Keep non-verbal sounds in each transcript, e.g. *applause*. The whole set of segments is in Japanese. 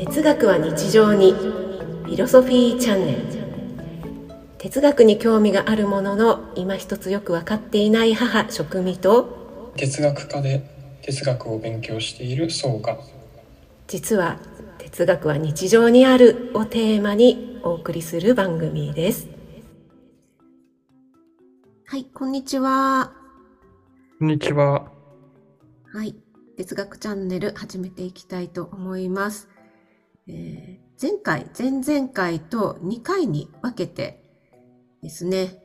哲学は日常に。フィロソフィーチャンネル。哲学に興味があるものの今一つよく分かっていない母職味と。哲学科で哲学を勉強している僧が。実は哲学は日常にあるをテーマにお送りする番組です。はいこんにちは。こんにちは。はい哲学チャンネル始めていきたいと思いますえー、前回、前々回と2回に分けてですね、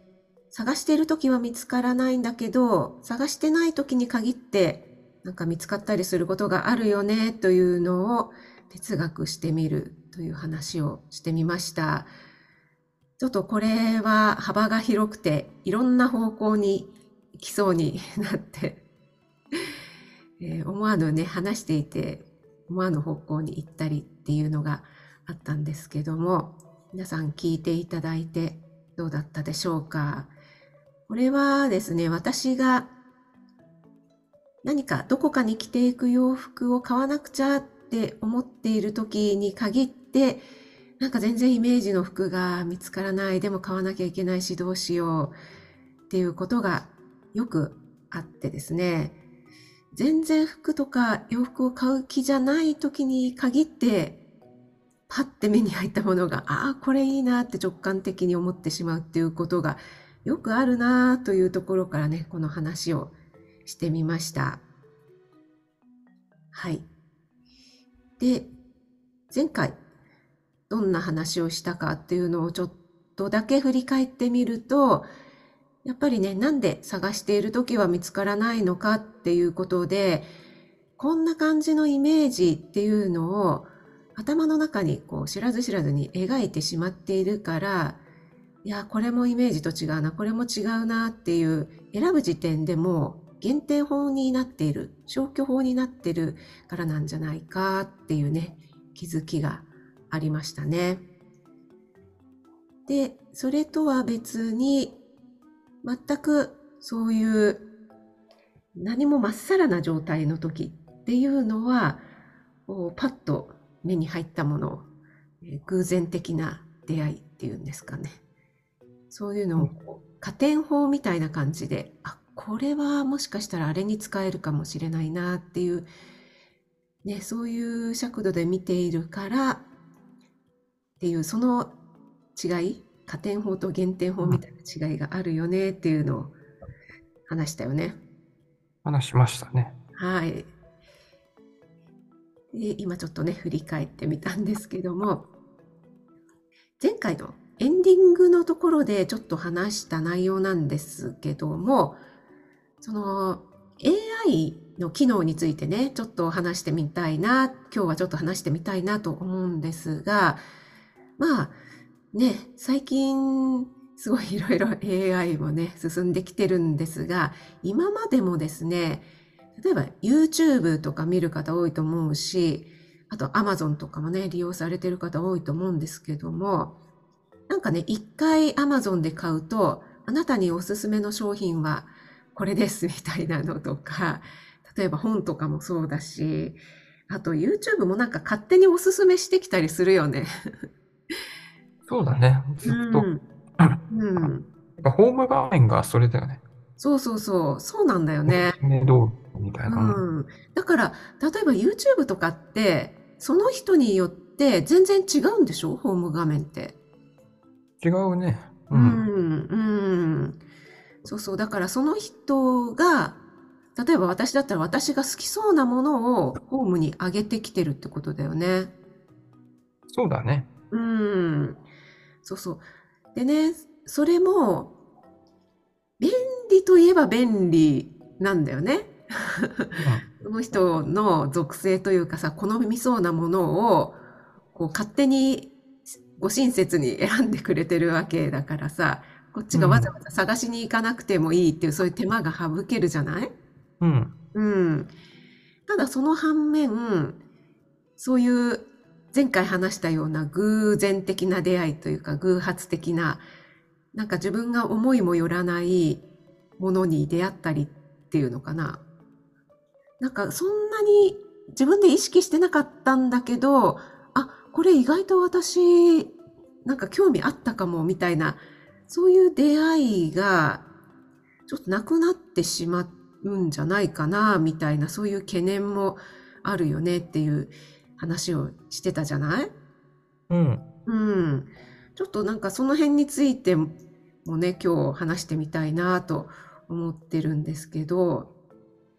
探している時は見つからないんだけど、探してない時に限ってなんか見つかったりすることがあるよねというのを哲学してみるという話をしてみました。ちょっとこれは幅が広くていろんな方向に行きそうになってえー、思わぬね、話していて思わぬ方向に行ったりっていうのがあったんですけども皆さん聞いていただいてどうだったでしょうか？これはですね私が何かどこかに着ていく洋服を買わなくちゃって思っている時に限ってなんか全然イメージの服が見つからないでも買わなきゃいけないしどうしようっていうことがよくあってですね。全然服とか洋服を買う気じゃない時に限ってパッて目に入ったものがああこれいいなって直感的に思ってしまうっていうことがよくあるなというところからねこの話をしてみました。はい。で前回どんな話をしたかっていうのをちょっとだけ振り返ってみるとやっぱりね、なんで探している時は見つからないのかっていうことで、こんな感じのイメージっていうのを頭の中にこう知らず知らずに描いてしまっているから、いや、これもイメージと違うな、これも違うなっていう選ぶ時点でも減点法になっている、消去法になってるからなんじゃないかっていうね、気づきがありましたね。で、それとは別に全くそういう何もまっさらな状態の時っていうのはパッと目に入ったもの偶然的な出会いっていうんですかね。そういうのを加点法みたいな感じであこれはもしかしたらあれに使えるかもしれないなっていう、ね、そういう尺度で見ているからっていうその違い加点法と減点法みたいな違いがあるよねっていうのを話したよね。話しましたね。はい。で今ちょっとね振り返ってみたんですけども前回のエンディングのところでちょっと話した内容なんですけどもその AI の機能についてねちょっと話してみたいな今日はちょっと話してみたいなと思うんですがまあね、最近すごいいろいろ AI もね、進んできてるんですが、今までもですね、例えば YouTube とか見る方多いと思うし、あと Amazon とかもね、利用されてる方多いと思うんですけども、なんかね、一回 Amazon で買うと、あなたにおすすめの商品はこれですみたいなのとか、例えば本とかもそうだし、あと YouTube もなんか勝手におすすめしてきたりするよね。そうだね。ずっと。うん。うん、ホーム画面がそれだよね。そうそうそう。そうなんだよね。ねどうみたいな、うん。だから、例えば YouTube とかって、その人によって全然違うんでしょ？ホーム画面って。違うね。うん。うん、うん。そうそう。だからその人が、例えば私だったら私が好きそうなものをホームに上げてきてるってことだよね。そうだね。うん。そうそう。でね、それも、便利といえば便利なんだよね。その人の属性というかさ、好みそうなものを、こう勝手にご親切に選んでくれてるわけだからさ、こっちがわざわざ探しに行かなくてもいいっていう、そういう手間が省けるじゃない？うん。うん。ただその反面、そういう前回話したような偶然的な出会いというか偶発的ななんか自分が思いもよらないものに出会ったりっていうのかな。なんかそんなに自分で意識してなかったんだけどあこれ意外と私、なんか興味あったかもみたいな、そういう出会いがちょっとなくなってしまうんじゃないかなみたいな、そういう懸念もあるよねっていう話をしてたじゃない？うん。うん。ちょっとなんかその辺についてもね、今日話してみたいなと思ってるんですけど、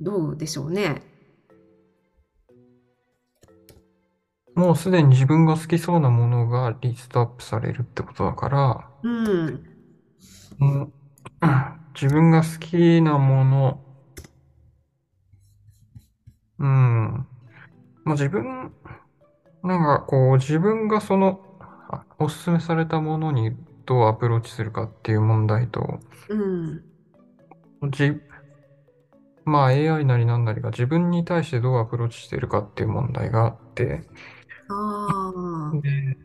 どうでしょうね？もうすでに自分が好きそうなものがリストアップされるってことだから、うん。もう自分が好きなもの、うん。まあ自分、なんかこう自分がそのあおすすめされたものにどうアプローチするかっていう問題と、うん。じ、まあ AI なりなんなりが自分に対してどうアプローチしてるかっていう問題があって、ああ。で、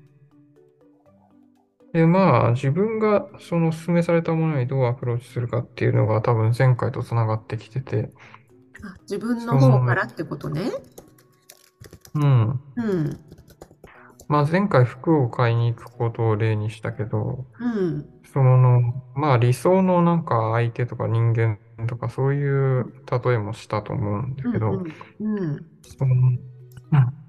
で、まあ、自分がその勧めされたものにどうアプローチするかっていうのが多分前回とつながってきてて、あ自分の方からってことね。うん。うん。まあ、前回服を買いに行くことを例にしたけど、うん。その、まあ、理想のなんか相手とか人間とかそういう例えもしたと思うんだけど、うん。うん。その、うん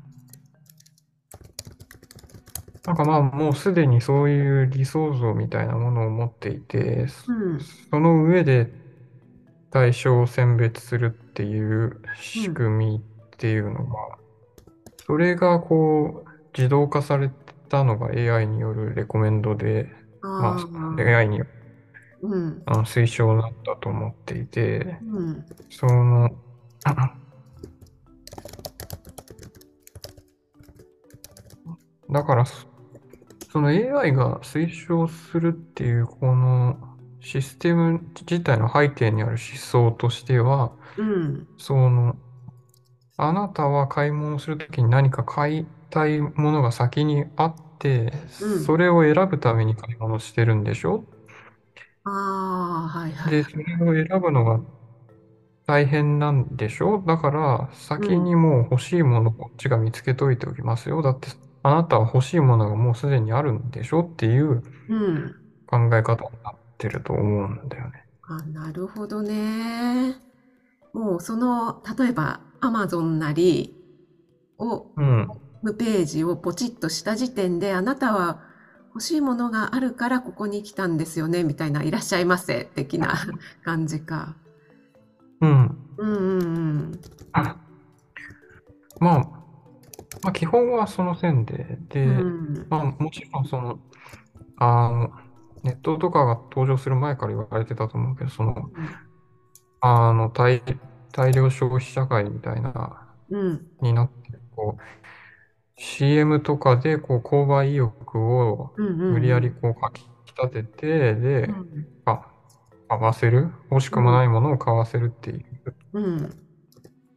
なんかまあ、もうすでにそういう理想像みたいなものを持っていて、うん。その上で対象を選別するっていう仕組みっていうのが、それがこう自動化されたのが AI によるレコメンドで、まあ。AI によるうん。あの推奨だったと思っていて、うん。その、だからそ、その AI が推奨するっていうこのシステム自体の背景にある思想としては、うん。その、あなたは買い物するときに何か買いたいものが先にあって、うんそれを選ぶために買い物してるんでしょ？ああ、はいはい。で、それを選ぶのが大変なんでしょ？だから、先にもう欲しいものをこっちが見つけといておきますよ。だって、あなたは欲しいものがもうすでにあるんでしょ？っていううん。考え方になってると思うんだよね。あ、なるほどね。もうその、例えば Amazon なりを、うん。ホームページをポチッとした時点で、あなたは欲しいものがあるからここに来たんですよね、みたいな、いらっしゃいませ、的な *laughs* 感じか。うん。うんうんうん。まあ、まあ、基本はその線で、で、うん。まあ、もちろんその、あの、ネットとかが登場する前から言われてたと思うけど、その、あの、大、大量消費社会みたいな、うん。になって、こう、CM とかで、こう、購買意欲を。無理やりこう、かき立てて、でう、ん。あ、買わせる？欲しくもないものを買わせるっていう、うん。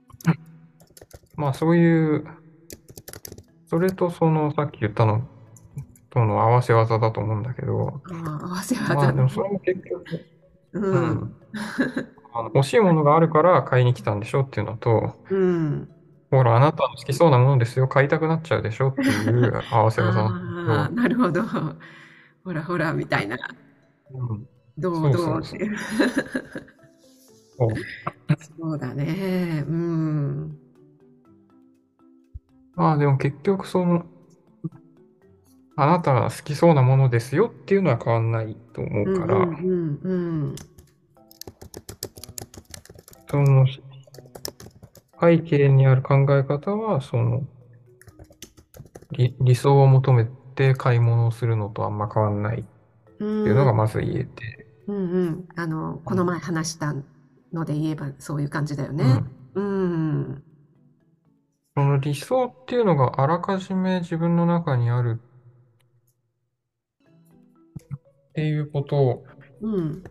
*laughs* まあ、そういう、それとその、さっき言ったのとの合わせ技だと思うんだけど、ああ、合わせまあ、技でもそれも結局、う。うんん。*laughs* あの欲しいものがあるから買いに来たんでしょっていうのと、うん。ほら、あなたの好きそうなものですよ、買いたくなっちゃうでしょっていう *laughs* 合わせ技ああ、だなるほど。ほらほら、みたいな。うん、どそううどそうっていう。そうだね。うん。まあでも結局その、あなたが好きそうなものですよっていうのは変わんないと思うんうから、うんうんその背景にある考え方は、その理、理想を求めて買い物をするのとあんま変わんないっうん。ていうのがまず言えて、うんうん。あの、この前話したので言えばそういう感じだよね。うんうん。その理想っていうのがあらかじめ自分の中にあるっていうことうん。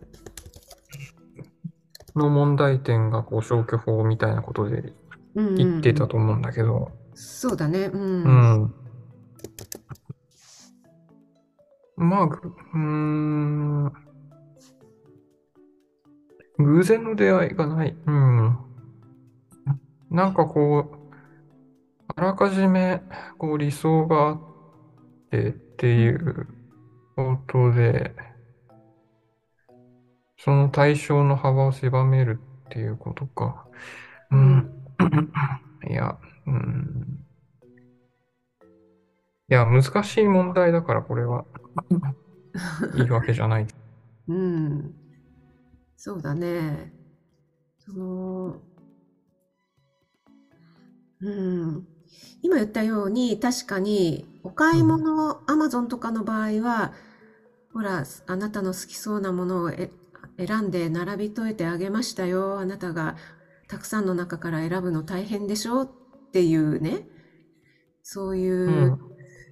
の問題点がこう消去法みたいなことでうん言ってたと思うんだけど、そうだね。う。うんん。まあ、ぐうーん。偶然の出会いがない。うん。なんかこう、あらかじめこう理想があってっていうことで、その対象の幅を狭めるっていうことか。う。うんいや、うん。いや、難しい問題だから、これは。*laughs* いいわけじゃない。うん。そうだね。その、うん。今言ったように、確かに、お買い物、アマゾンとかの場合は、ほら、あなたの好きそうなものをえ選んで並びといてあげましたよ。あなたがたくさんの中から選ぶの大変でしょっていうね。そういう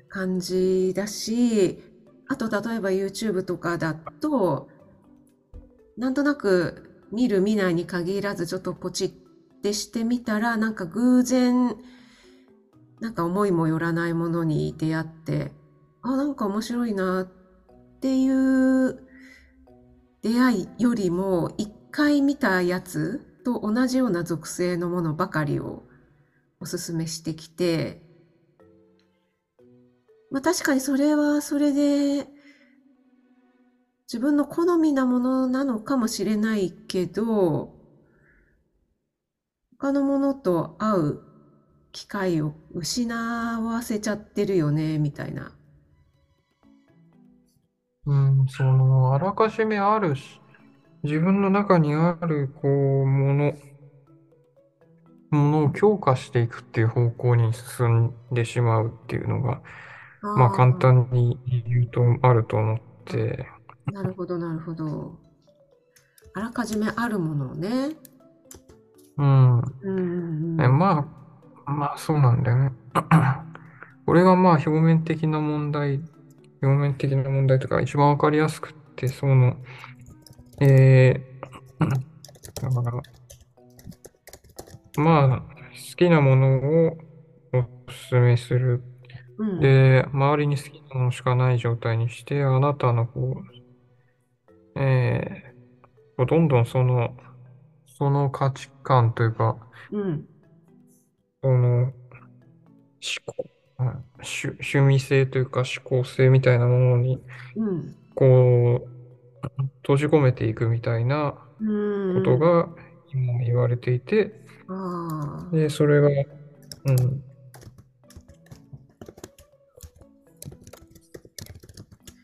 感じだし、あと例えば YouTube とかだと、なんとなく見る見ないに限らずちょっとポチってしてみたら、なんか偶然、なんか思いもよらないものに出会って、あ、なんか面白いなっていう出会いよりも、一回見たやつと同じような属性のものばかりをおすすめしてきて、まあ確かにそれはそれで自分の好みなものなのかもしれないけど、他のものと会う機会を失わせちゃってるよね、みたいな。うん、その、あらかじめあるし、自分の中にある、こう、もの、ものを強化していくっていう方向に進んでしまうっていうのが、まああ簡単に言うとあると思って、あ、なるほど、なるほど。あらかじめあるものをね。うん。うんうんえ、うん。まあ、まあそうなんだよね。*clears throat* これがまあ表面的な問題、表面的な問題とか一番わかりやすくって、その、えー、だから、まあ、好きなものをお勧めする。うんで、周りに好きなものしかない状態にして、あなたのこう、えー、どんどんその、その価値観というか、うんその、思考、うん趣、趣味性というか思考性みたいなものに、うん。こう、閉じ込めていくみたいなうんことが今言われていて、で、それが、うん、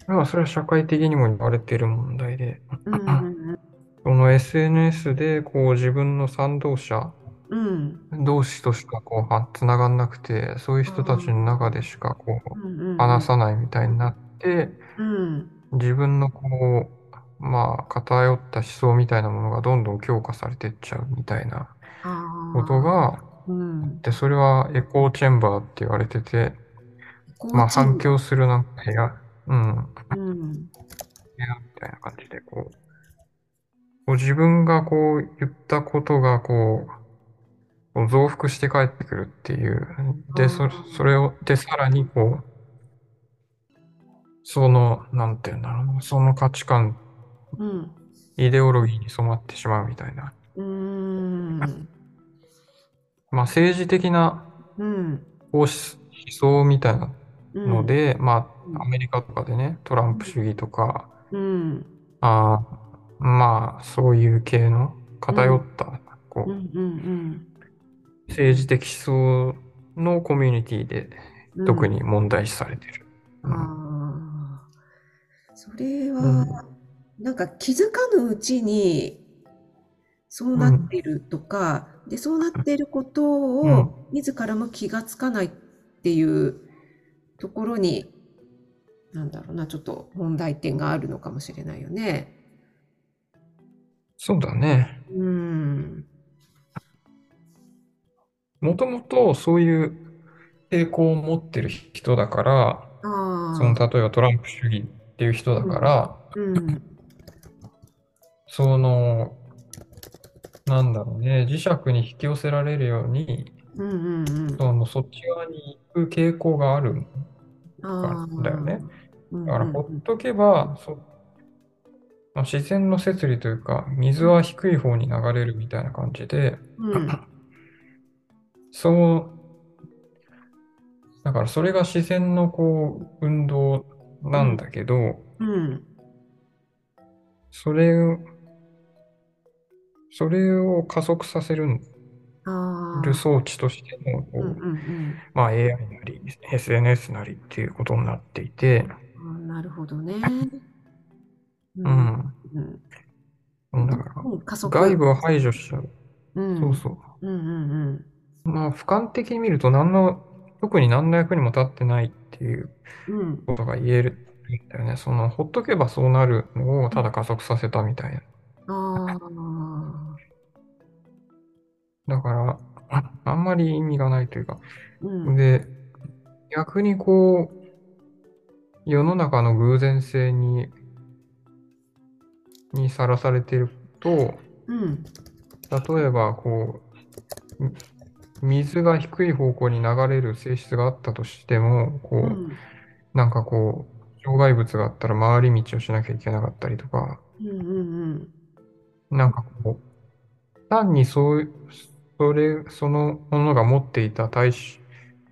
まあ、それは社会的にも言われている問題で、うんうんその SNS でこう自分の賛同者うん。同士としかこうはつながんなくて、そういう人たちの中でしかこううん。うん話さないみたいになって、うん。自分のこう、まあ、偏った思想みたいなものがどんどん強化されていっちゃうみたいなあことが、うん。で、それはエコーチェンバーって言われてて、まあ、反響するなんか部屋、うん、部うん。屋みたいな感じで、こう、こう自分がこう言ったことがこう、こう増幅して帰ってくるっていう。で、そそれを、で、さらにこう、その、なんていうんだろうな、その価値観、うん。イデオロギーに染まってしまうみたいな。うーん。まあ、政治的なうん。思想みたいなうん。ので、まうん。あ、アメリカとかでね、トランプ主義とか、うん。あーまあ、そういう系の偏った、こう、うんうん政治的思想のコミュニティでうん。特に問題視されてる。うん。ああそれうはなんか気づかぬうちにそうなっているとか、でそうなっていることうん。を自らも気がつかないっていうところになんだろうなちょっと問題点があるのかもしれないよね。そうだね。うんもともとそういう傾向を持ってる人だから、あそのあ例えばトランプ主義っていう人だから、うん。その、なんだろうね、磁石に引き寄せられるように、うんうんうん。そのそっち側に行く傾向がある。ああだよね。うんだからうんほっとけば、そまあ、自然の摂理というか、水は低い方に流れるみたいな感じで、うんそう、だからそれが自然のこう、運動なんだけど、うん。それを、それを加速させるああ。装置としての、こうんうんう、うん。まあ AI なり SNS なりっていうことになっていて、なるほどね。う。うんん。うん。だから。外部を排除しちゃう。うん。そうそう。うんうんまあ、俯瞰的に見ると、何の、特に何の役にも立ってないっていううん。うん。ことが言えるんだよね。その、ほっとけばそうなるのをただ加速させたみたいな。ああ。だから、ああんまり意味がないというか。うん。で、逆にこう、世の中の偶然性に、にさらされていると、うん。例えば、こう、み水が低い方向に流れる性質があったとしても、こう、うん。なんかこう、障害物があったら回り道をしなきゃいけなかったりとか、うんうんなんかこう、単にそう、それ、そのものが持っていた対し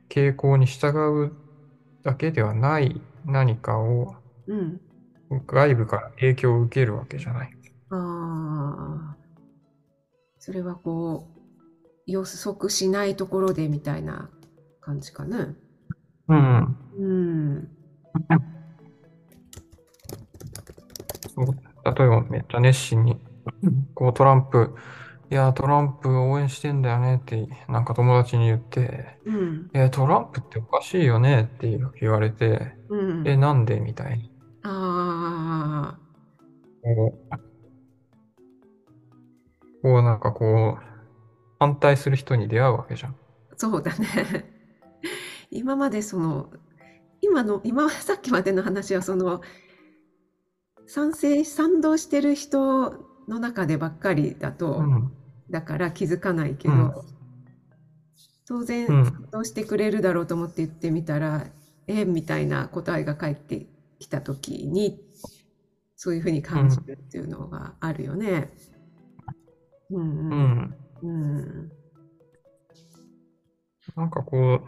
傾向に従うだけではない何かをうん。うん。外部から影響を受けるわけじゃない。ああ。それはこう、予測しないところでみたいな感じかな。うん。うん。そう例えばめっちゃ熱心に、こうトランプ、いや、トランプ応援してんだよねって、なんか友達に言って、うん。え、トランプっておかしいよねって言われて、うん。え、なんで？みたいに。ああ。こう、こうなんかこう、反対する人に出会うわけじゃん。そうだね。今までその、今の、今、さっきまでの話はその、賛成、賛同してる人の中でばっかりだと、うん。だから気づかないけど、うん当然うん賛同してくれるだろうと思って言ってみたら、えみたいな答えが返ってきたときに、そういうふうに感じるっていうのがあるよね。うんううん。ん。うん。なんかこう、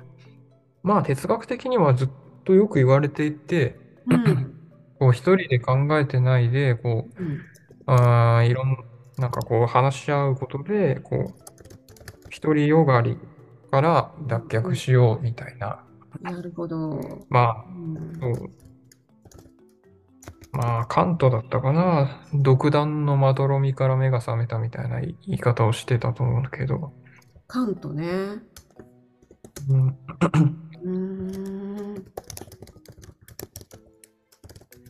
まあ哲学的にはずっとよく言われていて、うん。こう一人で考えてないで、こう、うん。あーいろんなんかこう話し合うことで、こう、独りよがりから脱却しようみたいな。なるほど。まうんあ、そう。まあ、カントだったかな。独断のまどろみから目が覚めたみたいな言い方をしてたと思うんだけど。カントね。うん、うーん。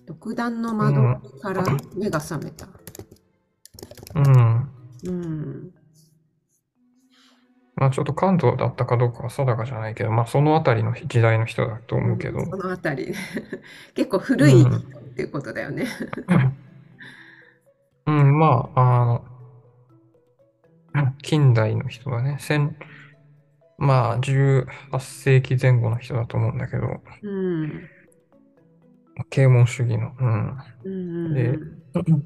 独断の窓から目が覚めた。うん。うん。まあ、ちょっとカントだったかどうかは定かじゃないけど、まあ、そのあたりの時代の人だと思うけど。そのあたり。*laughs* 結構古い人っていうことだよね。うん、まあ、あの、*coughs* 近代の人だね。千、まあ、18世紀前後の人だと思うんだけど、うん。啓蒙主義の。うん。うんうんでうん。*coughs*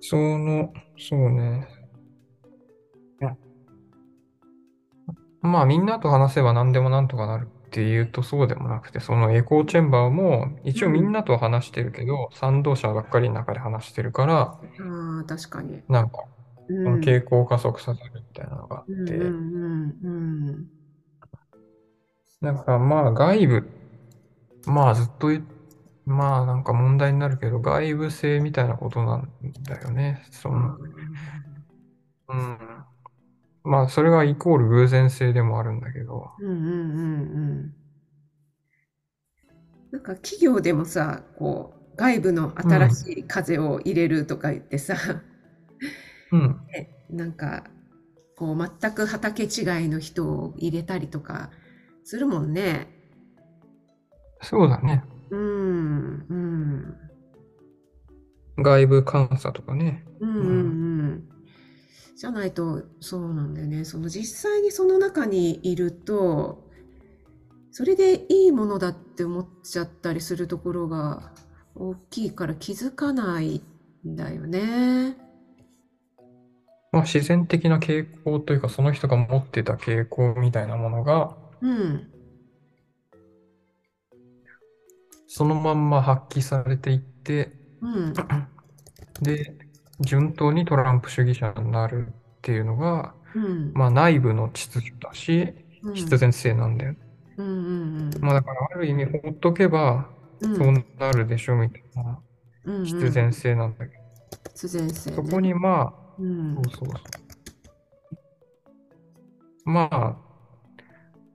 その、そうね。まあ、みんなと話せば何でもなんとかなるっていうとそうでもなくて、そのエコーチェンバーも一応みんなと話してるけど、賛同者ばっかりの中で話してるから、ああ、確かに。なんか、のん。傾向を加速させるみたいなのがあって、うんからまあ外部、まあずっと言っまあなんか問題になるけど、外部性みたいなことなんだよね。そうん。の、うん。まあそれがイコール偶然性でもあるんだけど、うんうんうんうん。なんか企業でもさ、こう、外部の新しい風を入れるとか言ってさ、うん。ねなんか、こう、全く畑違いの人を入れたりとかするもんね。そうだね。うん、うん、外部監査とかね。うん、うん、うん。じゃないと、そうなんだよね。その実際にその中にいると、それでいいものだって思っちゃったりするところが大きいから気づかないんだよね。まあ自然的な傾向というか、その人が持ってた傾向みたいなものが、うん。そのまんま発揮されていって、うん。で、順当にトランプ主義者になるっていうのが、うん。まあ内部の秩序だし、うん。必然性なんだよ。うんうんまあだからある意味ほっとけばうん。そうなるでしょみたいな必然性なんだけ必然性、ね。ど、そこにまあ、うん。そうそうそう。まあ、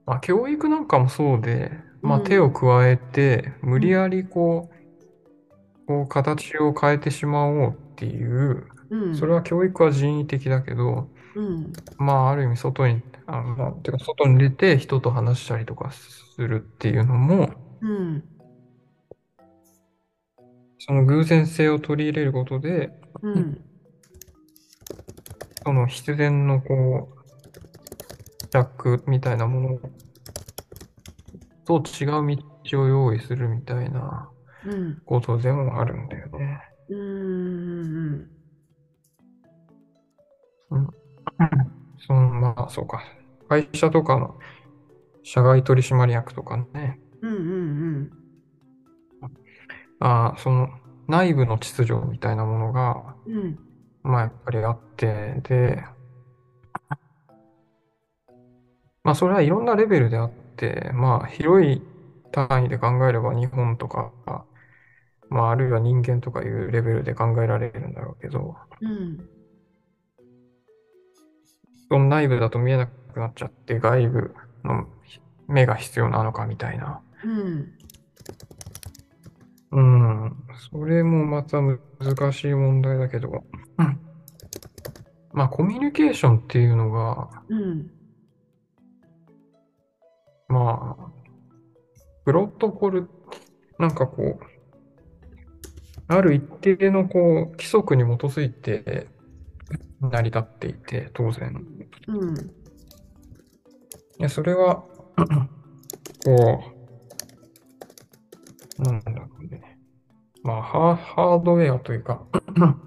まあ教育なんかもそうで、まあうん手を加えて無理やりこう、こう形を変えてしまおうっていう、うん。それは教育は人為的だけど、うん。まあ、ある意味外に、あの、まあてか外に出て人と話したりとかするっていうのも、うん。その偶然性を取り入れることで、うん。その必然のこう、ジャックみたいなものと違う道を用意するみたいなうん。ことでもあるんだよね。うん。うん。その、まあ、そうか。会社とかの社外取締役とかね、うん。うん。ああ、その内部の秩序みたいなものが、うん。まあやっぱりあって、で、まあそれはいろんなレベルであって、まあ広い単位で考えれば日本とか、まああるいは人間とかいうレベルで考えられるんだろうけど、うん。その内部だと見えなくなっちゃって外部の目が必要なのかみたいな。うん。うん、それもまた難しい問題だけど、うんまあコミュニケーションっていうのが、うん。まあ、プロトコル、なんかこう、ある一定のこう規則に基づいて成り立っていて、当然。うん。いや、それは、*clears throat* こう、なんだろうね。まあ、ハハードウェアというか、*clears throat*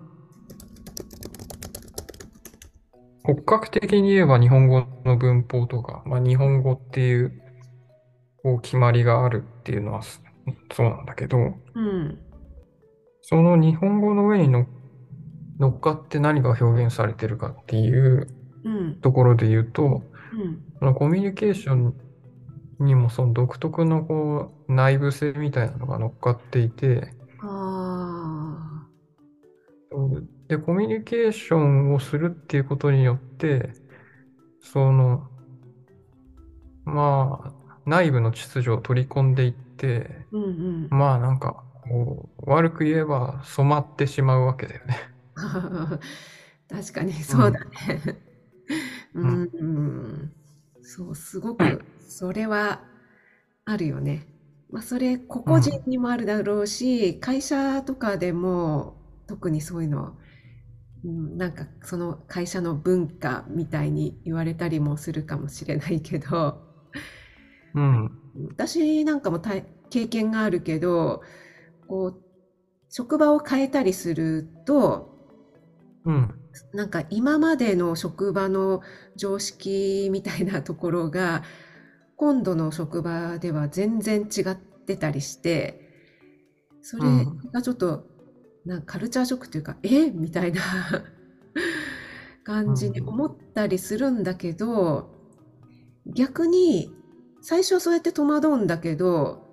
骨格的に言えば日本語の文法とか、まあ、日本語っていうこう決まりがあるっていうのはそそうなんだけど、うん。その日本語の上にの乗っかって何が表現されてるかっていううん。ところで言うと、うん。そのコミュニケーションにもその独特のこう内部性みたいなのが乗っかっていて。で、コミュニケーションをするっていうことによって、その、まあ、内部の秩序を取り込んでいって、うんうん。まあなんか、こう悪く言えば染まってしまうわけだよね。*laughs* 確かにそうだね。うん、うん、そう、すごく、それはあるよね。まあ、それ、個々人にもあるだろうし、会社とかでも、特にそういうの、うん、なんかその会社の文化みたいに言われたりもするかもしれないけど、うん。私なんかも経験があるけど、こう、職場を変えたりすると、うん。なんか今までの職場の常識みたいなところが今度の職場では全然違ってたりしてそれがちょっとなんかカルチャーショックというかえ？みたいな *laughs* 感じに思ったりするんだけど逆に最初はそうやって戸惑うんだけど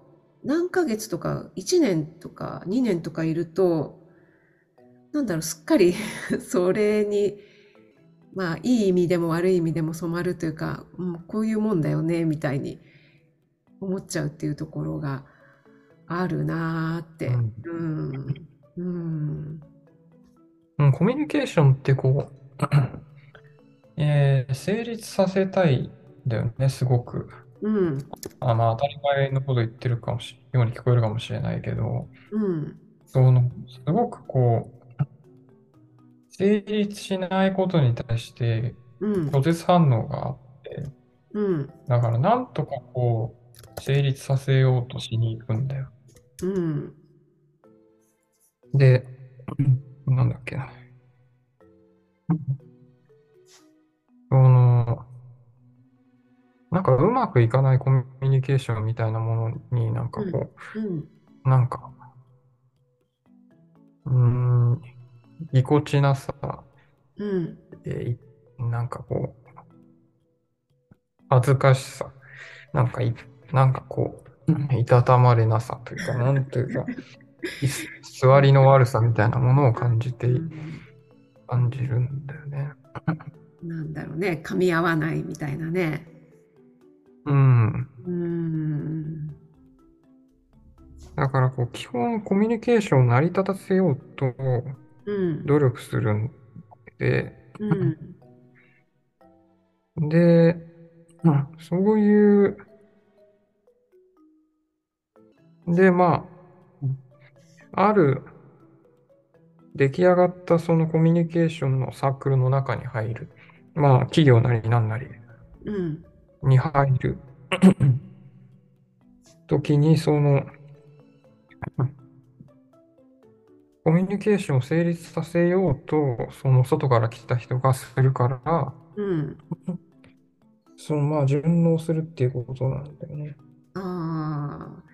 何ヶ月とか1年とか2年とかいるとなんだろう、すっかり *laughs* それに、まあ、いい意味でも悪い意味でも染まるというか、うん、こういうもんだよね、みたいに思っちゃうっていうところがあるなーって。うん。うん。うん、コミュニケーションってこう、*clears throat* えー成立させたいんだよね、すごく。うん。あ、まあ当たり前のこと言ってるかもし、ように聞こえるかもしれないけど、うん。その、すごくこう、成立しないことに対してうん。拒絶反応があって、うん。だからなんとかこう、成立させようとしに行くんだよ。うん。で、なんだっけな。その、なんかうままくいかないコミュニケーションみたいなものになんかこうん。う、なんか、うーん、ぎこちなさ、うん。なんかこう、恥ずかしさ、なんかい、なんかこう、*laughs* いたたまれなさというか、なんというか、座りの悪さみたいなものを感じて、感じるんだよね。なんだろうね。噛み合わないみたいなね。うん。うーん。だからこう、基本コミュニケーションを成り立たせようとうん。努力するんで、うん。で、うんそういう、で、まあ、ある出来上がったそのコミュニケーションのサークルの中に入る。まあ、企業なりなんなりうん。に入る *laughs* 時に、その、コミュニケーションを成立させようと、その外から来た人がするから、うん。そのまあ順応するっていうことなんだよね。ああ、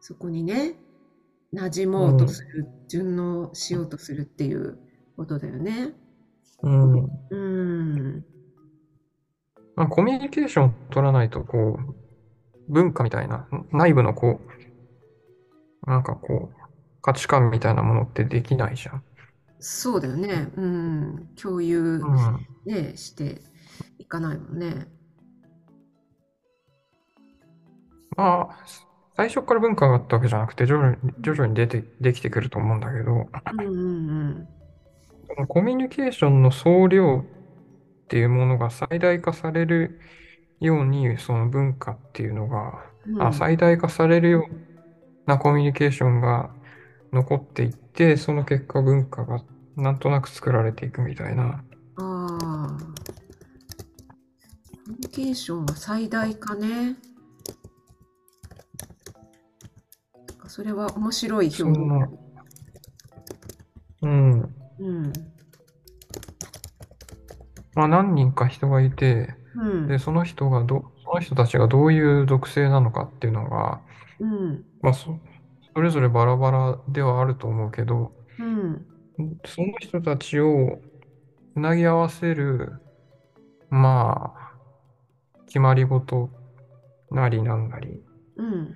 そこにね、馴染もうとする、順応しようとするっていうことだよね。うん。うん。まあ、コミュニケーションを取らないと、こう、文化みたいな、内部のこう、なんかこう、価値観みたいなものってできないじゃん。そうだよね。うん。共有うん。ね、していかないもんね。まあ、最初から文化があったわけじゃなくて、徐々に、徐々に出て、できてくると思うんだけど、うんうんこのコミュニケーションの総量っていうものが最大化されるように、その文化っていうのが、うん。あ、最大化されるようなコミュニケーションが残っていって、その結果文化がなんとなく作られていくみたいな。ああ。コミュニケーションは最大化ね。それは面白い表現。うん。うん。まあ何人か人がいて、うん。で、その人がど、その人たちがどういう属性なのかっていうのが、うん。まあそ、それぞれバラバラではあると思うけど、うん。その人たちをつなぎ合わせる、まあ、決まり事なりなんなりうん。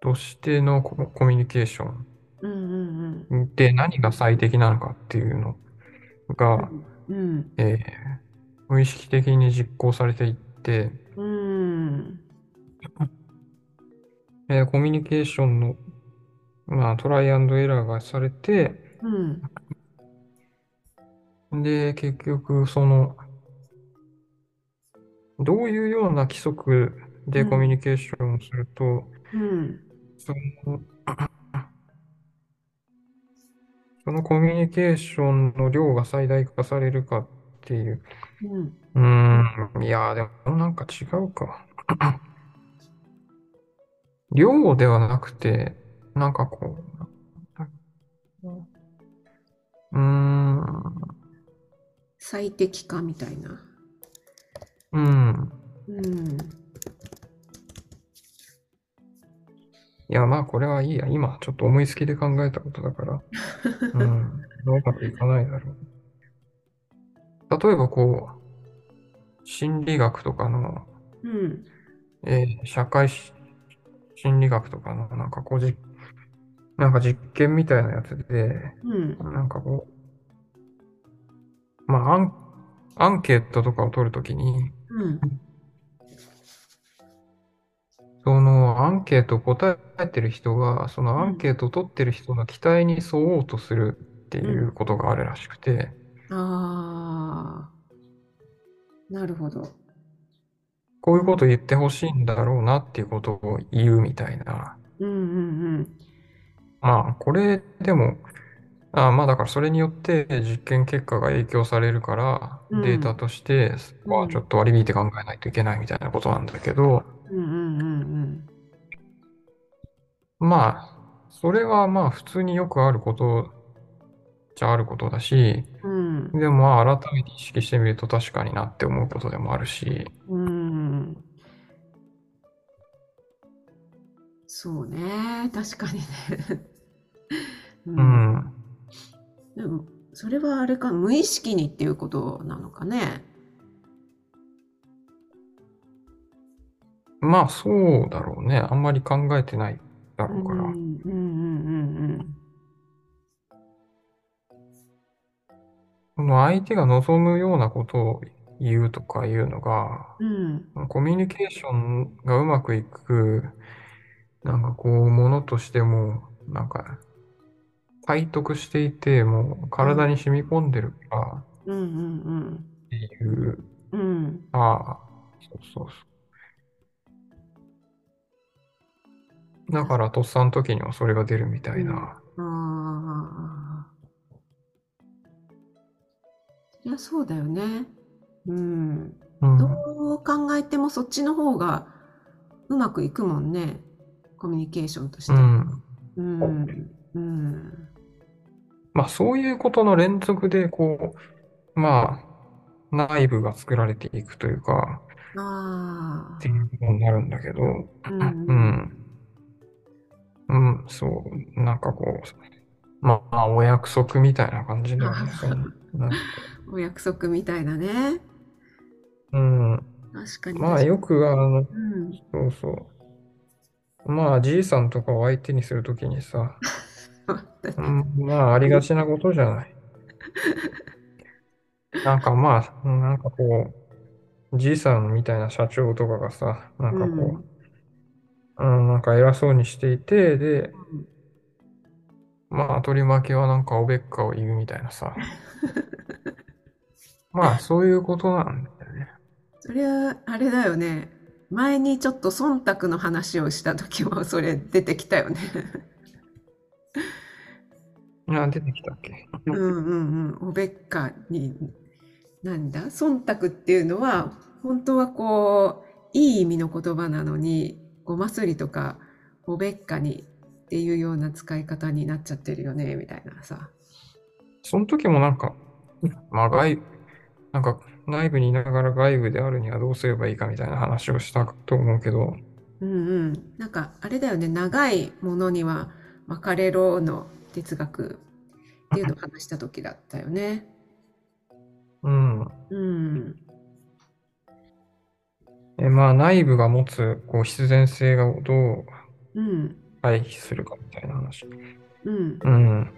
としてのココミュニケーション。で何が最適なのかっていうのが、うん。えー無意識的に実行されていって、うん。えーコミュニケーションの、まあ、トライアンドエラーがされて、うん。で、結局、その、どういうような規則でコミュニケーションをすると、うん。その、そのコミュニケーションの量が最大化されるかっていう。うん。うーん、いやー、でもなんか違うか。*coughs* 量ではなくて、なんかこう、うーん、最適化みたいな。うん。うん。いや、まあ、これはいいや。今、ちょっと思いつきで考えたことだから、うん、*laughs* うまくいかないだろう。例えば、こう、心理学とかの、うん。えー社会し心理学とかの、なんかこうじ、なんか実験みたいなやつで、うん。なんかこう、まあ、アン、アンケートとかを取るときに、うん。そのアンケートを答えてる人が、そのアンケートを取ってる人の期待に沿おうとするっていうことがあるらしくて、ああ。なるほど。こういうことを言ってほしいんだろうなっていうことを言うみたいな。うんうんまあ、これでも、あまあだからそれによって実験結果が影響されるから、うんデータとして、そこはちょっと割り引いて考えないといけないみたいなことなんだけど、うん。うんうんうんまあ、それはまあ普通によくあることちゃあることだし、うん。でもまあ改めて意識してみると確かになって思うことでもあるし、うん。そうね。確かにね。う。うんん。でも、それはあれか、無意識にっていうことなのかね。まあそうだろうね。あんまり考えてないだろうから。うんうんうんうんその相手が望むようなことを言うとかいうのが、うん。うん。コミュニケーションがうまくいく、なんかこう、ものとしても、なんか、体得していて、もう体に染み込んでるからうんうんっていう、うん。うん。ああ、そうそうそう。だから、とっさの時にはそれが出るみたいな。ああ。そりゃそうだよね。うん。うん。どう考えてもそっちの方がうまくいくもんね。コミュニケーションとして。うん。うん。うん。まあ、そういうことの連続で、こう、まあ、内部が作られていくというか、ああって。いうことになるんだけど、うんうん。うん、そう、なんかこう、まあ、お約束みたいな感じだよね。*laughs* お約束みたいなね。うん。確かに。まあ、よく、あの、うん。そうそう。まあ、じいさんとかを相手にするときにさ、うん、まあ、ありがちなことじゃない。*laughs* なんかまあ、なんかこう、じいさんみたいな社長とかがさ、なんかこう、うん、なんか偉そうにしていて、で、まあ、取り負けはなんかおべっかを言うみたいなさ。*laughs* まあ、そういうことなんだよね。それはあれだよね。前にちょっと忖度の話をした時もそれ出てきたよね。*laughs* あ、出てきたっけ？うんうんうん。おべっかに、なんだ？忖度っていうのは、本当はこう、いい意味の言葉なのに、ごますりとか、おべっかにっていうような使い方になっちゃってるよね、みたいなさ。その時もなんか、まあ外、なんか内部にいながら外部であるにはどうすればいいかみたいな話をしたと思うけど、うんうん。なんか、あれだよね、長いものには巻かれろの哲学っていうのを話した時だったよね。うん。うん。え、まあ内部が持つこう必然性がどううん。回避するかみたいな話。うん。うん。